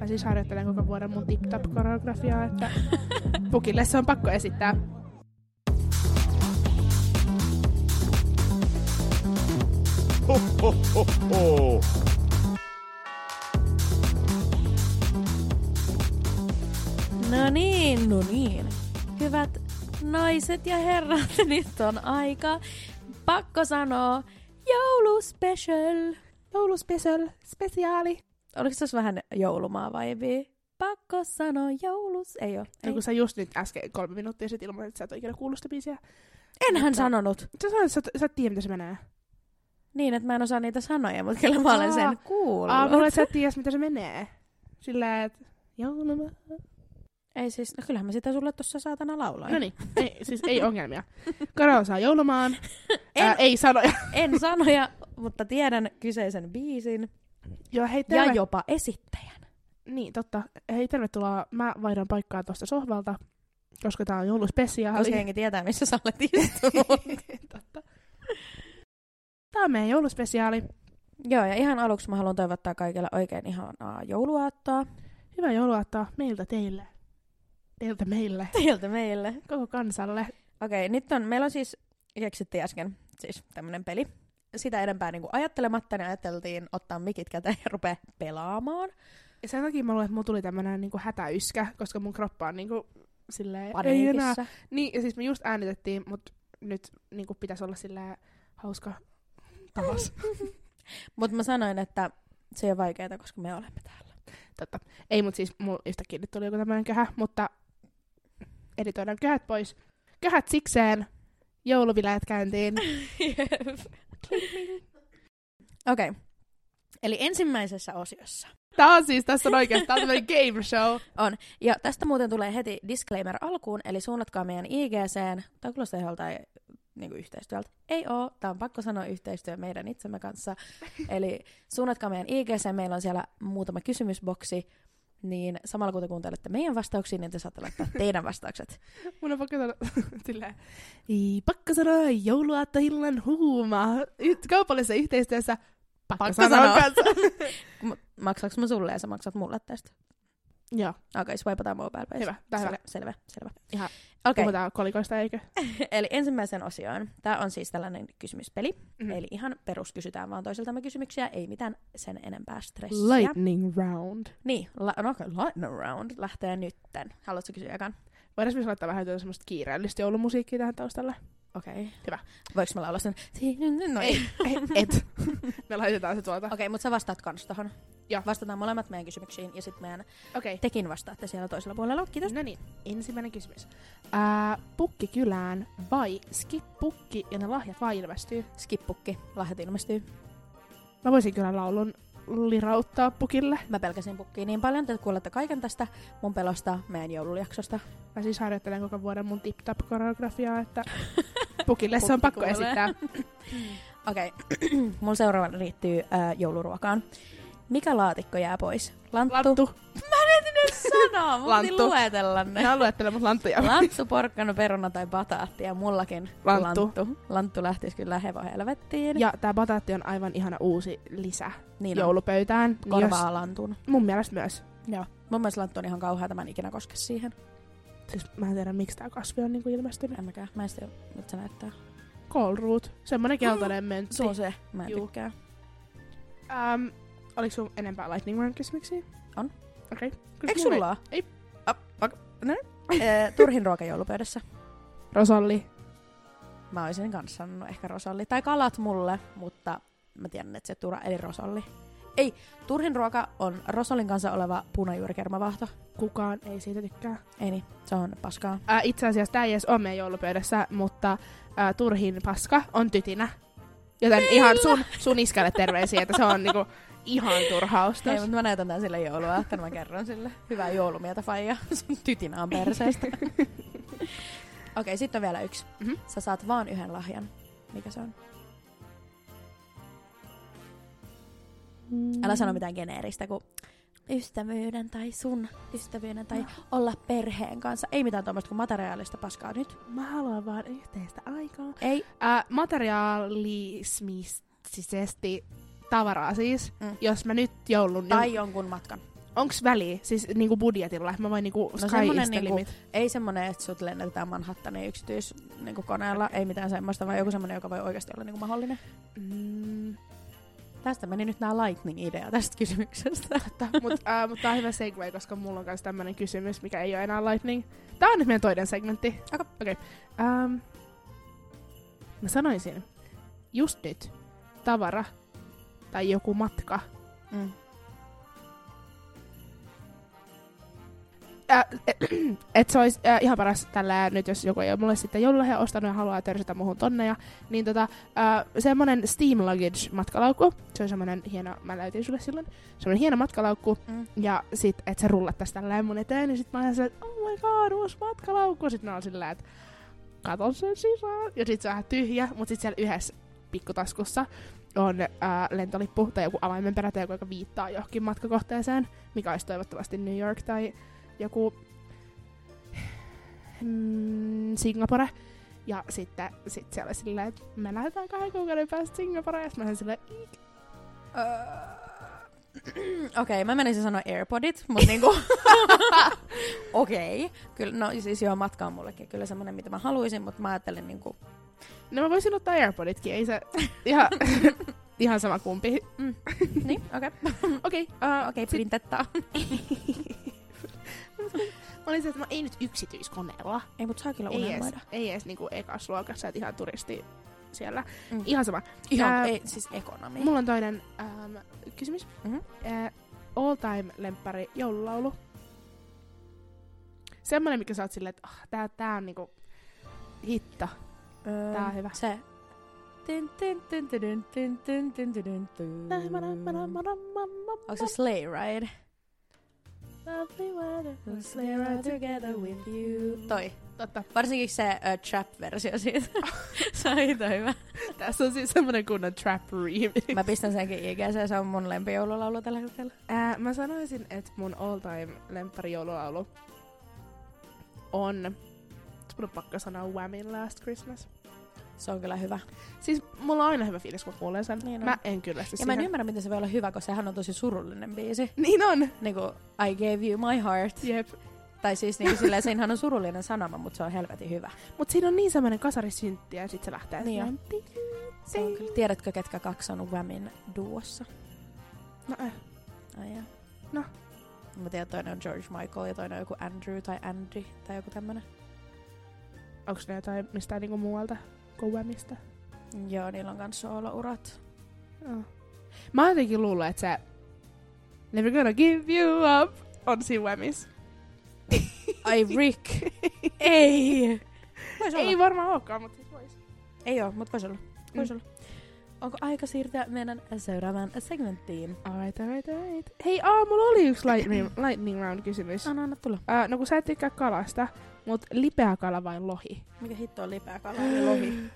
Mä siis harjoittelen koko vuoden mun tip-tap-koreografiaa, että pukille se on pakko esittää. Ho, ho, ho, ho. No niin, no niin. Hyvät naiset ja herrat, nyt on aika pakko sanoa jouluspecial. Jouluspecial, spesiaali. Oliko se vähän joulumaa vibe? Pakko sanoa joulus. Ei oo. Ei. kun sä just nyt äsken kolme minuuttia sitten ilman, että sä et ole ikinä kuullut sitä biisiä. Enhän Mutta- sanonut. Sä sanoit, että sä, sä et tiedä, miten se menee. Niin, että mä en osaa niitä sanoja, mutta kyllä mä olen sen kuullut. Aa, mulle sä et tiedä, miten se menee. Silleen, että jouluma. Ei siis, no kyllähän mä sitä sulle tuossa saatana lauloin. No niin, ei, siis ei ongelmia. Karo saa joulumaan. En- Ää, ei sanoja. En sanoja, mutta tiedän kyseisen biisin Joo, hei, ja terve. jopa esittäjän. Niin, totta. Hei, tervetuloa. Mä vaihdan paikkaa tuosta sohvalta, koska tää on jouluspesiaali. Koska jengi tietää, missä sä olet istunut. totta. Tää on meidän jouluspesiaali. Joo, ja ihan aluksi mä haluan toivottaa kaikille oikein ihanaa jouluaattoa. Hyvää jouluaattoa meiltä teille. Teiltä meille. Teiltä meille. Koko kansalle. Okei, nyt on, meillä on siis, keksittiin äsken siis tämmönen peli. Sitä enempää niin kuin ajattelematta, niin ajateltiin ottaa mikit käteen ja rupea pelaamaan. Ja sen takia mä luulen, että mulla tuli tämmönen niinku hätäyskä, koska mun kroppa on niinku silleen... Ei enää. Paniikissa. Niin, ja siis me just äänitettiin, mutta nyt niinku pitäisi olla silleen hauska taas. Mutta mä sanoin, että se ole vaikeaa, koska me olemme täällä. Totta. Ei, mutta siis mulla yhtäkkiä nyt tuli joku tämmöinen köhä, mutta editoidaan köhät pois. Köhät sikseen, joulubileet käyntiin. Okei. Okay. Eli ensimmäisessä osiossa. Tää on siis, tässä on oikeastaan tämmöinen game show. On. Ja tästä muuten tulee heti disclaimer alkuun, eli suunnatkaa meidän IGCen, tai kuulostaa joltain niin yhteistyöltä. Ei oo, tää on pakko sanoa yhteistyö meidän itsemme kanssa. eli suunnatkaa meidän IGCen, meillä on siellä muutama kysymysboksi, niin samalla kun te kuuntelette meidän vastauksia, niin te saatte laittaa teidän vastaukset. Mun on pakko sanoa silleen, pakko sanoa jouluaattoillan huuma. Y- kaupallisessa yhteistyössä pakko, Pakko sanoa. sanoa. kanssa. M- Maksaaks mä sulle ja sä maksat mulle tästä? Joo, Okei, okay, swipataan mobile pay. hyvä. Tää hyvä. Selvä, selvä. Ihan Okei, Puhutaan kolikoista, eikö? eli ensimmäisen osioon. Tämä on siis tällainen kysymyspeli. Mhm. Eli ihan perus kysytään vaan toisiltamme kysymyksiä, ei mitään sen enempää stressiä. Lightning round. Niin, la- no, okay, lightning round lähtee nytten. Haluatko kysyä ekan? Voidaan myös laittaa vähän jotain semmoista kiireellistä joulumusiikkia tähän taustalle. Okei. Okay. Hyvä. Voinko mä laulaa sen? No Ei, ei, et. Me laitetaan se tuolta. Okei, okay, mutta sä vastaat kans tohon. Joo. Vastataan molemmat meidän kysymyksiin ja sitten meidän Okei. tekin vastaatte siellä toisella puolella. Kiitos. No niin, ensimmäinen kysymys. Ää, pukki kylään vai skip-pukki ja ne lahjat vaan ilmestyy? Skippukki, lahjat ilmestyy. Mä voisin kyllä laulun lirauttaa pukille. Mä pelkäsin pukkiin niin paljon, että kuulette kaiken tästä mun pelosta meidän joulujaksosta. Mä siis harjoittelen koko vuoden mun tip-tap-koreografiaa, että pukille se on pakko kuulee. esittää. Okei, okay. mun seuraava liittyy äh, jouluruokaan. Mikä laatikko jää pois? Lanttu? Lanttu. Mä en edes sanoa, mun piti Lanttu. luetella ne. Mä luettelen mut lanttuja. Lanttu, porkkana, peruna tai bataatti ja mullakin Lanttu. lanttu. Lanttu lähtisi kyllä hevo helvettiin. Ja tää bataatti on aivan ihana uusi lisä niin on. joulupöytään. Korvaa lantun. Jos, mun mielestä myös. Joo. Mun mielestä lanttu on ihan kauhea, että mä en ikinä koske siihen. Siis mä en tiedä, miksi tää kasvi on niinku ilmestynyt. En mäkään. Mä en sitä, miltä se näyttää. Kohlroot. Semmonen keltainen mentti. Se on se. Mä en Juu. tykkää. Um, oliko sun enempää lightning round kysymyksiä? On. Okei. Okay. Eikö sulla ole? Ei. Ah, ok. No niin. Eh, Turhin ruoka joulupöydässä. Rosolli. Mä olisin kanssa sanonut ehkä rosolli. Tai kalat mulle, mutta mä tiedän, että se tura, eli rosolli. Ei, turhin ruoka on rosollin kanssa oleva punajuurikermavahto. Kukaan ei siitä tykkää. Ei niin, se on paskaa. Ää, itse asiassa tää ei edes ole meidän joulupöydässä, mutta ää, turhin paska on tytinä. Joten ihan sun, sun iskälle terveisiä, että se on niinku ihan turhaustus. Ei, mutta mä näytän tän sille joulua, että mä kerron sille. Hyvää joulumietä, faija. Sun tytinä on perseestä. Okei, sitten on vielä yksi. Mhm. Sä saat vaan yhden lahjan. Mikä se on? Älä sano mitään geneeristä, kun ystävyyden tai sun ystävyyden tai olla perheen kanssa. Ei mitään tuommoista kuin materiaalista paskaa nyt. Mä haluan vaan yhteistä aikaa. Ei. Ää, materiaalismisesti tavaraa siis. Mm. Jos mä nyt joulun... Tai jonkun matkan. Onks väliä? Siis niinku budjetilla? Mä vain niinku No sky semmonen niinku- limit. Ei semmonen, että sut lennetään Manhattanin yksityis niinku koneella, ei mitään semmoista, vaan joku semmonen, joka voi oikeasti olla niinku mahdollinen. Mm, Tästä meni nyt nämä lightning-idea tästä kysymyksestä. mutta uh, mut tää on hyvä segue, koska mulla on myös tämmönen kysymys, mikä ei ole enää lightning. Tää on nyt meidän toinen segmentti. Okei. Okay. Um, mä sanoisin, just nyt tavara tai joku matka. Mm. Äh, että se olisi äh, ihan paras tällä nyt, jos joku ei ole mulle sitten joululahja ostanut ja haluaa törsätä muuhun tonneja, niin tota, äh, semmonen Steam Luggage matkalaukku, se on semmonen hieno, mä näytin sulle silloin, semmonen hieno matkalaukku, Mm. ja sit, että se rullattaisi tällä mun eteen, niin sit mä silleen, että oh my god, uusi matkalaukku, sit ne on silleen, että kato sen sisään, ja sit se on vähän tyhjä, mut sit siellä yhdessä pikkutaskussa on ää, lentolippu tai joku avaimenperä tai joku, joka viittaa johonkin matkakohteeseen, mikä olisi toivottavasti New York tai joku mm, Singapore. Ja sitten sit siellä oli silleen, että me lähdetään kahden kuukauden päästä Singaporeen. Ja mä olin silleen. Öö, Okei, mä menisin sanoa Airpodit, mutta niinku... Okei. Kyllä, no siis joo, matka on mullekin kyllä semmonen, mitä mä haluaisin, mutta mä ajattelin niinku... No mä voisin ottaa Airpoditkin, ei se ihan, ihan sama kumpi. Niin, okei. Okei, okay, uh, Okei, sit- printettaa. mä olin se, että mä ei nyt yksityiskoneella. Ei, mut saa kyllä Ei edes, unelmoida. ei edes niinku ekas luokassa, että ihan turisti siellä. Mm. Ihan sama. Ihan, Ää, ei, siis ekonomi. Mulla on toinen ähm, kysymys. Mhm. Äh, all time lemppari joululaulu. Semmoinen, mikä sä oot silleen, että ah, tää, tää on niinku hitto. Tää on hyvä. Se. Onko se Sleigh Ride? Lovely weather, ride together with you. Toi. Totta. Varsinkin se uh, trap-versio siitä. se on ihan hyvä. Tässä on siis semmonen kunnon trap remix. Mä pistän senkin ikäiseen, se on mun lempijoululaulu tällä hetkellä. Äh, mä sanoisin, että mun all time lemppari joululaulu on Mun on pakko sanoa Whammin Last Christmas. Se on kyllä hyvä. Siis mulla on aina hyvä fiilis, kun kuulee sen. Niin on. mä en kyllä Ja mä en ymmärrä, miten se voi olla hyvä, koska sehän on tosi surullinen biisi. Niin on! Niinku, I gave you my heart. Jep. Tai siis niinku silleen, siinähän on surullinen sanoma, mutta se on helvetin hyvä. Mut siinä on niin semmoinen kasarisyntti ja sit se lähtee Niin pi- Se on kyllä. Tiedätkö, ketkä kaksi on Whamin duossa? No eh. Ai. No. Mä tiedän, toinen on George Michael ja toinen on joku Andrew tai Andy tai joku tämmönen. Onks ne jotain mistään niinku muualta kuin Whammista? Joo, niillä on kans soolourat. Oh. Mä oon jotenkin luullut, että se Never gonna give you up on siinä. Ai Rick! Ei! Vois olla. Ei varmaan olekaan, mutta siis vois. Ei oo, mut vois olla. Vois Mm. olla. Onko aika siirtyä meidän seuraavaan segmenttiin? Alright, alright, alright. Hei, aa, mulla oli yksi lightning, lightning round kysymys. Anna, anna tulla. Uh, no kun sä et tykkää kalasta, mut lipeä kala vai lohi? Mikä hitto on lipeä kala ja lohi?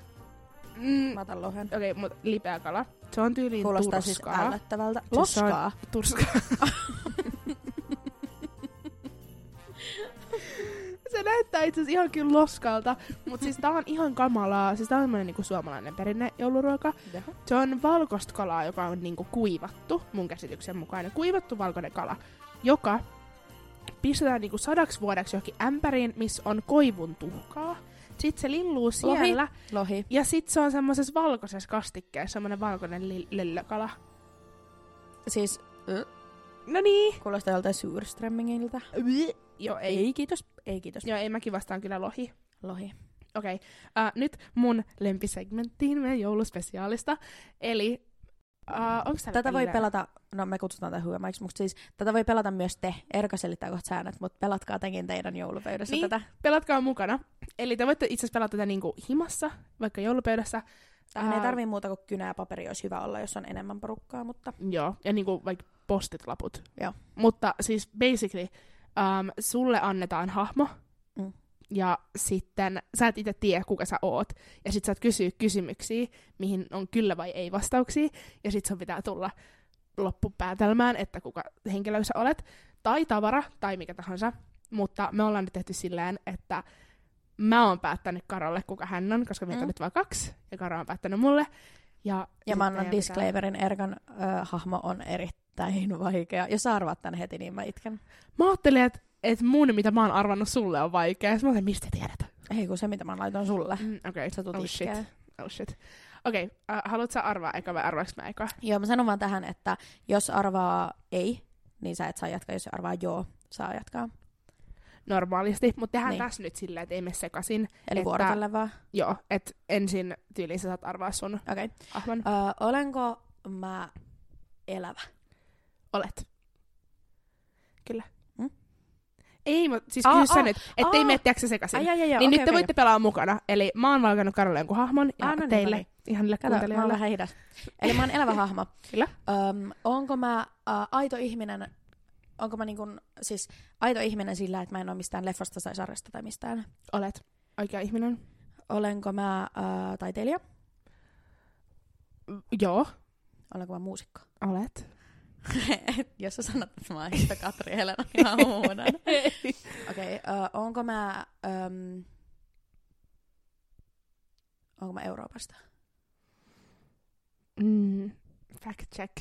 Mm, Mä otan lohen. Okei, okay, mut lipeä kala. Se on tyyliin Kuulostaa siis turskaa. ällöttävältä. Siis se on- Loskaa. Turskaa. se näyttää itse asiassa ihan kyllä loskalta, mutta siis tää on ihan kamalaa. Siis tää on niinku suomalainen perinne jouluruoka. Jaha. Se on valkoista kalaa, joka on niinku kuivattu, mun käsityksen mukaan. Kuivattu valkoinen kala, joka pistetään niinku sadaksi vuodeksi johonkin ämpäriin, missä on koivun tuhkaa. Sitten se lilluu Lohi. siellä. Lohi. Ja sit se on semmoisessa valkoisessa kastikkeessa, semmonen valkoinen li- löllökala. Siis No niin. kuulostaa joltain suurströmmingiltä. Joo, ei. Ei, kiitos. Ei, kiitos. Joo, ei mäkin vastaan kyllä lohi. Lohi. Okei, okay. uh, nyt mun lempisegmenttiin meidän jouluspesiaalista. Eli, uh, onko täällä Tätä voi pelata, no me kutsutaan tätä hyömäiksi, mutta siis tätä voi pelata myös te. Erka selittää kohta säännöt, mutta pelatkaa tekin teidän joulupöydässä Niin. tätä. Pelatkaa mukana. Eli te voitte itse asiassa pelata tätä niinku himassa, vaikka joulupöydässä. Tähän ei Ää, tarvii muuta kuin kynä ja paperi, olisi hyvä olla, jos on enemmän porukkaa, mutta Joo, ja niinku vaikka postit-laput. Joo. Mutta siis basically, um, sulle annetaan hahmo, Mm. ja sitten sä et itse tiedä, kuka sä oot. Ja sit saat kysyä kysymyksiä, mihin on kyllä vai ei vastauksia, ja sit sun pitää tulla loppupäätelmään, että kuka henkilö sä olet, tai tavara, tai mikä tahansa. Mutta me ollaan nyt tehty silleen, että mä oon päättänyt Karolle, kuka hän on, koska meitä Mm. on nyt vaan kaksi, ja Karo on päättänyt mulle. Ja, Ja mä annan pitää- disclaimerin, Erkan ö, hahmo on eri, erittäin vaikea. Jos sä arvaat tän heti, niin mä itken. Mä ajattelin, että et mun, mitä mä oon arvannut sulle, on vaikea. Mä olin, mistä tiedät? Ei kun se, mitä mä laitoin sulle. Mm, Okei, okay. Oh shit. Oh shit. Okei, okay. uh, haluatko sä arvaa eka vai arvaaks mä eka? Joo, mä sanon vaan tähän, että jos arvaa ei, niin sä et saa jatkaa. Jos arvaa joo, saa jatkaa. Normaalisti, mutta tehdään Niin. tässä nyt silleen, että ei mene sekaisin. Eli Että- vaan. Joo, että ensin tyyliin sä saat arvaa sun ahman. Okay. Öö, olenko mä elävä? Olet. Kyllä. Mm? Ei, mutta siis Aa, kysy sä aa, nyt, ettei aa. mene tiedätkö sekaisin. Ai, ai, ai, niin okei, nyt te okei. voitte pelaa mukana. Eli mä oon valkannut Karolle jonkun hahmon ja Ah, no niin, teille, no niin. ihan Kato, mä oon vähän hidas. Eli mä oon elävä hahmo. Kyllä. Öm, onko mä äh, aito ihminen, onko mä niin kun, siis aito ihminen sillä, että mä en ole mistään leffasta tai sarjasta tai mistään? Olet oikea ihminen. Olenko mä äh, taiteilija? Joo, Olenko mä muusikko? olet. Jos sä sanot, että mä oon Katri Helena, niin mä huudan. Okei, okay, uh, onko mä... Um, onko mä Euroopasta? Mm, fact check.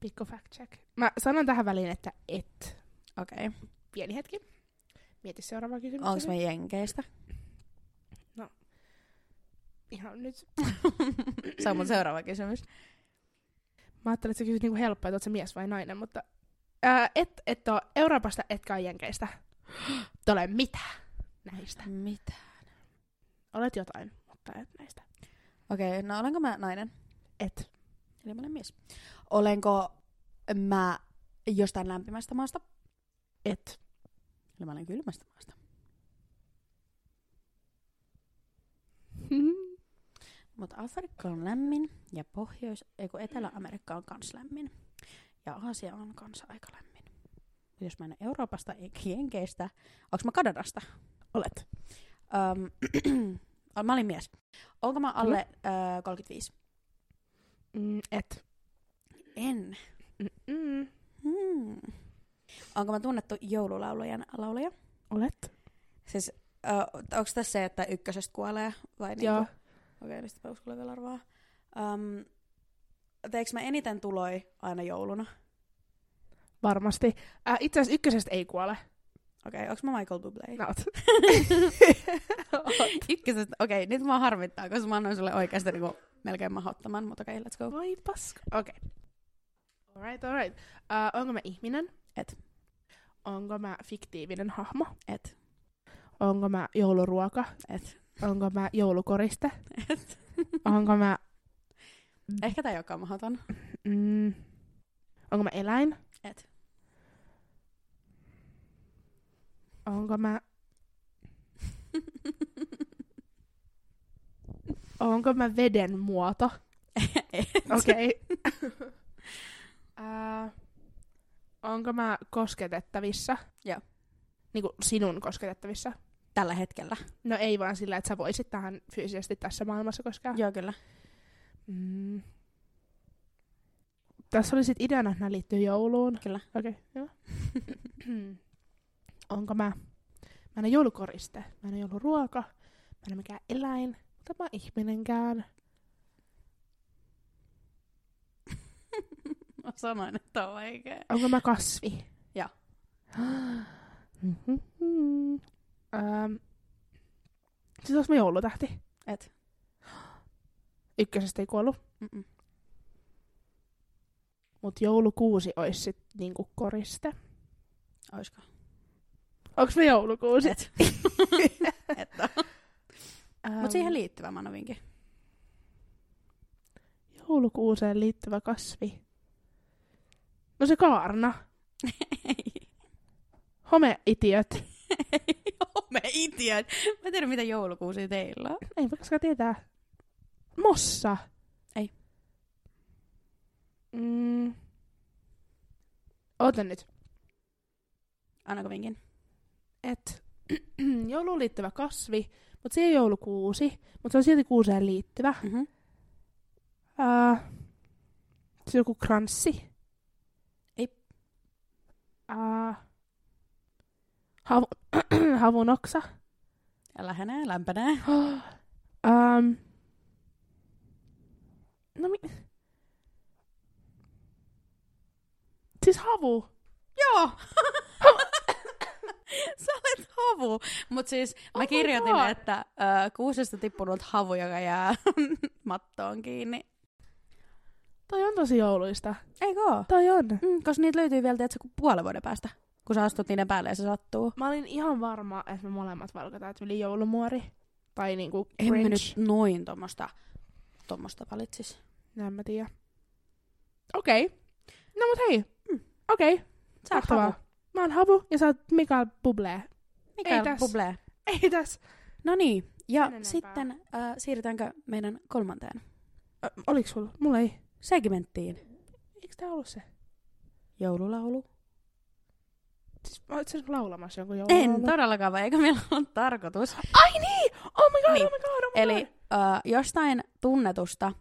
Pikku fact check. Mä sanon tähän väliin, että et. Okei. Okay. Pieni hetki. Mieti seuraava kysymys. Onko mä Jenkeistä? Ihan nyt. Se on mun seuraava kysymys. Mä ajattelin, että sä kysyt niinku helppoa, että oot sä mies vai nainen, mutta... Ää, et, et oo Euroopasta, etkä oo Jenkeistä. Et ole mitään näistä. Mitä? Olet jotain, mutta et näistä. Okei, okay, no olenko mä nainen? Et. Eli mä olen mies. Olenko mä jostain lämpimästä maasta? Et. Eli mä olen kylmästä maasta. Mutta Afrikka on lämmin ja Pohjois- ei kun Etelä-Amerikka on kans lämmin. Ja Aasia on kans aika lämmin. Jos mä en ole Euroopasta eikä Jenkeistä, onko mä Kanadasta? Olet. Öm, mä olin mies. Onko mä alle ö, 35? Mm, et. En. Mm-mm. Hmm. Onko mä tunnettu joululaulujen laulaja? Olet. Siis, onko tässä se, että ykkösestä kuolee? Vai niinku? Okei, arvaa. Um, teekö mä eniten tuloi aina jouluna? Varmasti. Äh, itse asiassa ykkösestä ei kuole. Okei, okay, onko mä Michael Bublé? Naut. Ykkösestä, okei, okay, nyt mä harmittaa, koska mä annoin sulle oikeasti niinku melkein mahdottoman, mutta okei, okay, let's go. Voi paska. Okei. Okay. Alright, alright. Uh, onko mä ihminen? Et. Onko mä fiktiivinen hahmo? Et. Onko mä jouluruoka? Et. Onko mä joulukoriste? Et. Onko mä... Ehkä tää ei olekaan mahdoton. Mm, onko mä eläin? Et. Onko mä... Onko mä veden muoto? Okei. Ää, onko mä kosketettavissa? Joo. Niinku sinun kosketettavissa? Tällä hetkellä. No ei vaan sillä, että sä voisit tähän fyysisesti tässä maailmassa koskaan. Joo, kyllä. Mm. Tässä oli sit ideana, että nämä liittyy jouluun. Kyllä. Okei, okay, joo. Onko mä... Mä en ole joulukoriste. Mä en ole jouluruoka. Mä en ole mikään eläin. Mutta mä ihminenkään. Mä sanoin, että on vaikea. Onko mä kasvi? Joo. Mhm. Ähm. Siis onko mä joulutähti? Et. Ykkösestä ei kuollut. Mm-mm. Mut joulukuusi ois sit niinku koriste. Oisko? Onks mä joulukuusi? Et. Et on. Ähm, Mut siihen liittyvä vinkin. Joulukuuseen liittyvä kasvi. No se kaarna. Ei. Homeitiöt. Joo, me itiöt. Mä en tiedä, mitä joulukuusi teillä on. Ei voi koskaan tietää. Mossa. Ei. Mm. Oota nyt. Annako vinkin? Et jouluun liittyvä kasvi, mutta se ei joulukuusi, mutta se on silti kuuseen liittyvä. Mm-hmm. Uh, se on joku kranssi. Ei. Uh, havu, havunoksa. Lähenee, lämpenee. um, no mi- Siis havu. Joo! Sä olet havu. Mut siis mä Oh kirjoitin, God. että ö, kuusesta tippunut havu, joka jää mattoon kiinni. Toi on tosi jouluista. Eikö oo? Toi on. Mm, koska niitä löytyy vielä, tiedätkö, puolen vuoden päästä. Kun sä astut niiden päälle ja se sattuu. Mä olin ihan varma, että me molemmat valkotaan yli joulumuori. Tai niinku En mä nyt noin tommosta, tommosta valitsis. No en mä tiedä. Okei. Okay. No mut hei. Mm. Okei. Okay. Sä oot havu. Mä oon Havu ja sä oot Mikael Bublé. Mikael täs. Bublé. Ei tässä. No niin, ja Sen enempää. sitten äh, siirrytäänkö meidän kolmanteen Ö, oliks sulla? Mulla ei. segmenttiin. Eikö tää ollut se? Joululaulu. Siis mä oot sen laulamassa jonkun En joululaulun. todellakaan, vai eikä meillä ole tarkoitus. Ai niin! Oh my god, Niin. oh my god, oh my Eli god. äh, jostain tunnetusta,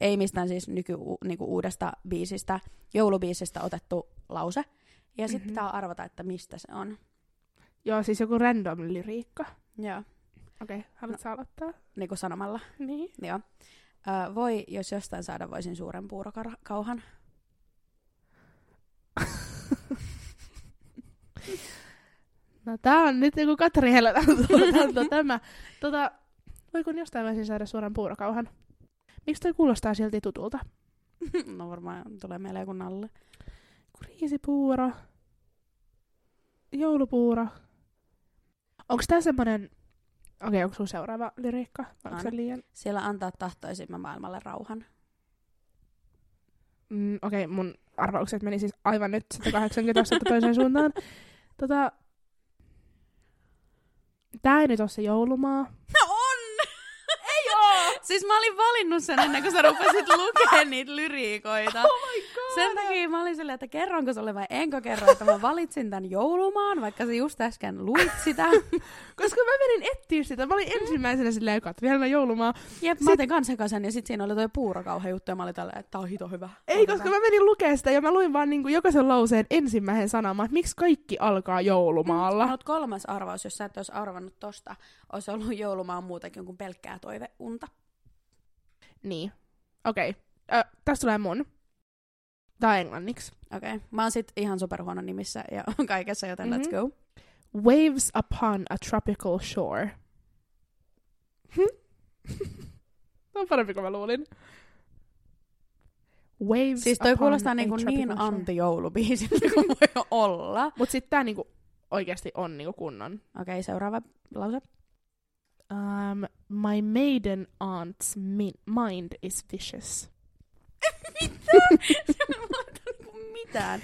ei mistään siis nyky, niinku uudesta biisistä, joulubiisistä otettu lause. Ja sitten Mhm. pitää arvata, että mistä se on. Joo, siis joku random lyriikka. Joo. Okei, okay, haluatko sä aloittaa? Niin kuin sanomalla. Niin. Joo. Äh, voi, jos jostain saada, voisin suuren puurokauhan. No tää on nyt joku Katri Helena tuotanto tämä. Tota, voi kun jostain voisin saada suoran puurokauhan. Miksi toi kuulostaa silti tutulta? no varmaan tulee mieleen joku nalle. Riisipuuro. Joulupuuro. Onko tää semmonen... Okei, okay, onko sun seuraava lyriikka? Onko se liian... Siellä antaa tahtoisimme maailmalle rauhan. Mm, Okei, okay, mun arvaukset meni siis aivan nyt 180 astetta toiseen suuntaan. Tota... Tää ei nyt oo se joulumaa. On! Ei oo! Siis mä olin valinnut sen ennen kuin sä rupesit lukea niitä lyriikoita. Oh! Sen takia mä olin silleen, että kerronko sulle vai enkö kerro, että mä valitsin tän joulumaan, vaikka sä just äsken luit sitä. Koska mä menin etsiä sitä. Mä olin ensimmäisenä silleen, että vielä joulumaa. Jep, mä otin kans sekasen ja sit siinä oli toi puurokauha juttu ja mä olin tälleen, että tää on hito hyvä. Ei, koska mä menin lukea sitä ja mä luin vaan niinku jokaisen lauseen ensimmäisen sanomaan, että miksi kaikki alkaa joulumaalla. Mutta kolmas arvaus, jos sä et olisi arvannut tosta, olisi ollut joulumaan muutakin kuin pelkkää toiveunta. Niin. Okei. Okay. Tästä tulee mun. Tää on englanniksi. Okei. Okay. Mä oon sit ihan superhuono nimissä ja kaikessa, joten Mhm. let's go. Waves upon a tropical shore. Tämä on parempi kuin mä luulin. Waves Siis toi kuulostaa niinku niin anti-joulubiisiltä kuin voi olla. Mut sit tää niinku oikeesti on niinku kunnon. Okei, okay, seuraava lause. Um, my maiden aunt's min- mind is vicious. Mitä? Niinku mitään.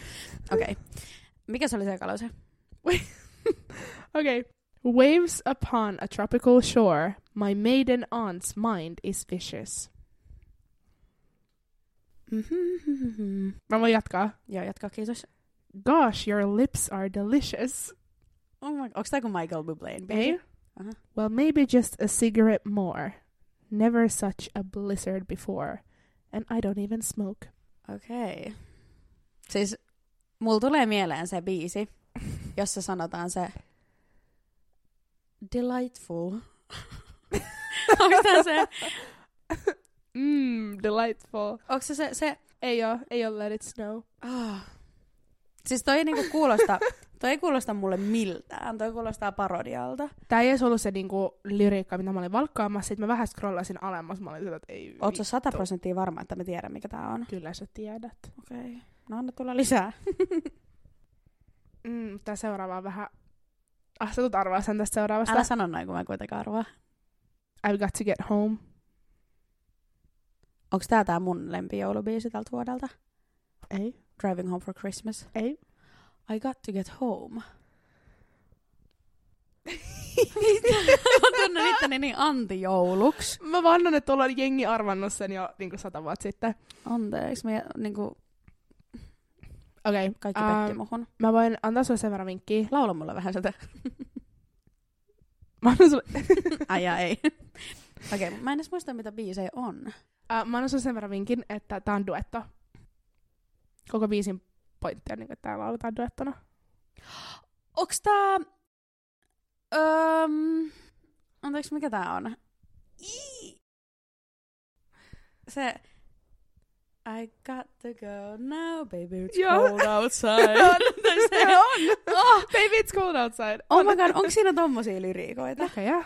Okei. Okay. Mikä se oli se lause? Okay. Waves upon a tropical shore. My maiden aunt's mind is vicious. Mhm. Mä voin jatkaa. Joo, jatka, kiitos. Gosh, your lips are delicious. Oh my, onks tää kuin Michael Bubléin? Ei? Aha. Well, maybe just a cigarette more. Never such a blizzard before. And I don't even smoke. Okei. Okay. Siis mulla tulee mieleen se biisi, jossa sanotaan se delightful. Onko tää se, Mmm, delightful. onko se, se, se Ei oo, ei oo let it snow. oh. Siis toi niinku kuulosta, toi ei kuulosta mulle miltään, toi kuulostaa parodialta. Tää ei edes ollut se niinku lyriikka, mitä mä olin valkkaamassa. Sitten mä vähän scrollasin alemmas. Mä olin sitä, että ei Oot sä sata prosenttia varma, että mä tiedän mikä tää on? Kyllä sä tiedät. Okei. Okay. No anna tulla lisää. Mm, tää seuraava on vähän... Ah, sä tulet arvaa sen tästä seuraavasta. Älä sano noin, kun mä kuitenkaan arvaa. I've got to get home. Onks tää tää mun lempijoulubiisi tältä vuodelta? Ei. Driving Home for Christmas. Ei. I got to get home. mä tunnen itteni niin antijouluks. Mä vannon, että tuolla on jengi arvannut sen jo niinku sata vuotta sitten. Anteeksi, mä niinku, Okei. kaikki Ähm, petti muhun. Mä voin antaa sulle sen verran vinkkiä. Laula mulle vähän sitä. Mä annan sulle, Ai jaa, ei. Okei, okay, mä en edes muista, mitä biisejä on. äh, mä annan sulle sen verran vinkin, että tää on duetto. Koko biisin pointti on, niin, että tää lauletaan duettona. Onks tää... Öm, anteeksi, mikä tää on? Ii. Se... I got to go now, baby, it's Joo. cold outside. on, se on. Oh, baby, it's cold outside. oh my god, onko siinä tommosia lyriikoita? Näköjään.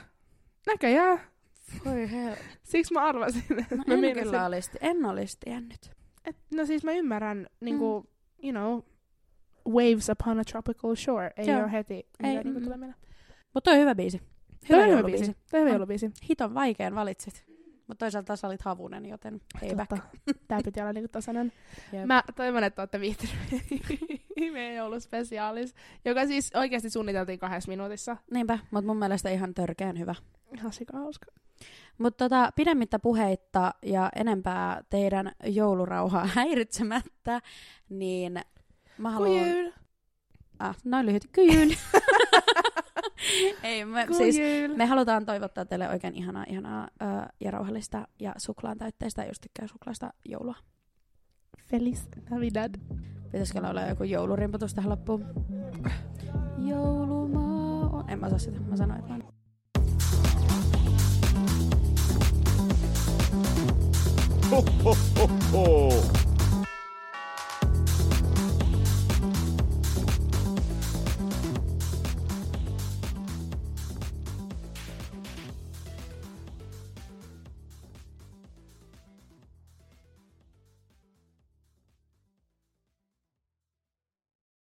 Näköjään. Voi hell. Siksi mä arvasin. No mä en kyllä olisi, en olisi tiennyt. Et, no siis mä ymmärrän, niinku, you know, waves upon a tropical shore. Ei Joo. ole heti, Ei, niinku mm. tulee. Mutta toi on hyvä biisi. Toi on hyvä joulubiisi. biisi. Toi on hyvä joulubiisi. Hiton vaikean valitsit. Mutta toisaalta sä olit havunen, joten ei. Totta. Tää piti olla niinku tasainen. Jep. Mä toivon, että olette viihtyneet meidän jouluspesiaalis, joka siis oikeasti suunniteltiin kahdessa minuutissa. Niinpä, mutta mun mielestä ihan törkeän hyvä. Ihan hauska. Mutta tota, pidemmittä puheitta ja enempää teidän joulurauhaa häiritsemättä, niin mä haluan... Kujuul. Ah, noin lyhyt. Kyjyl. Ei, me, siis me halutaan toivottaa teille oikein ihanaa, ihanaa ää, ja rauhallista ja suklaan täytteistä, jos tykkää suklaasta joulua. Feliz Navidad. Pitäisikö olla joku joulurimputus tähän loppuun? Joulumaa on... En mä osaa sitä, mä sanoin, että vaan. Ho, ho, ho, ho.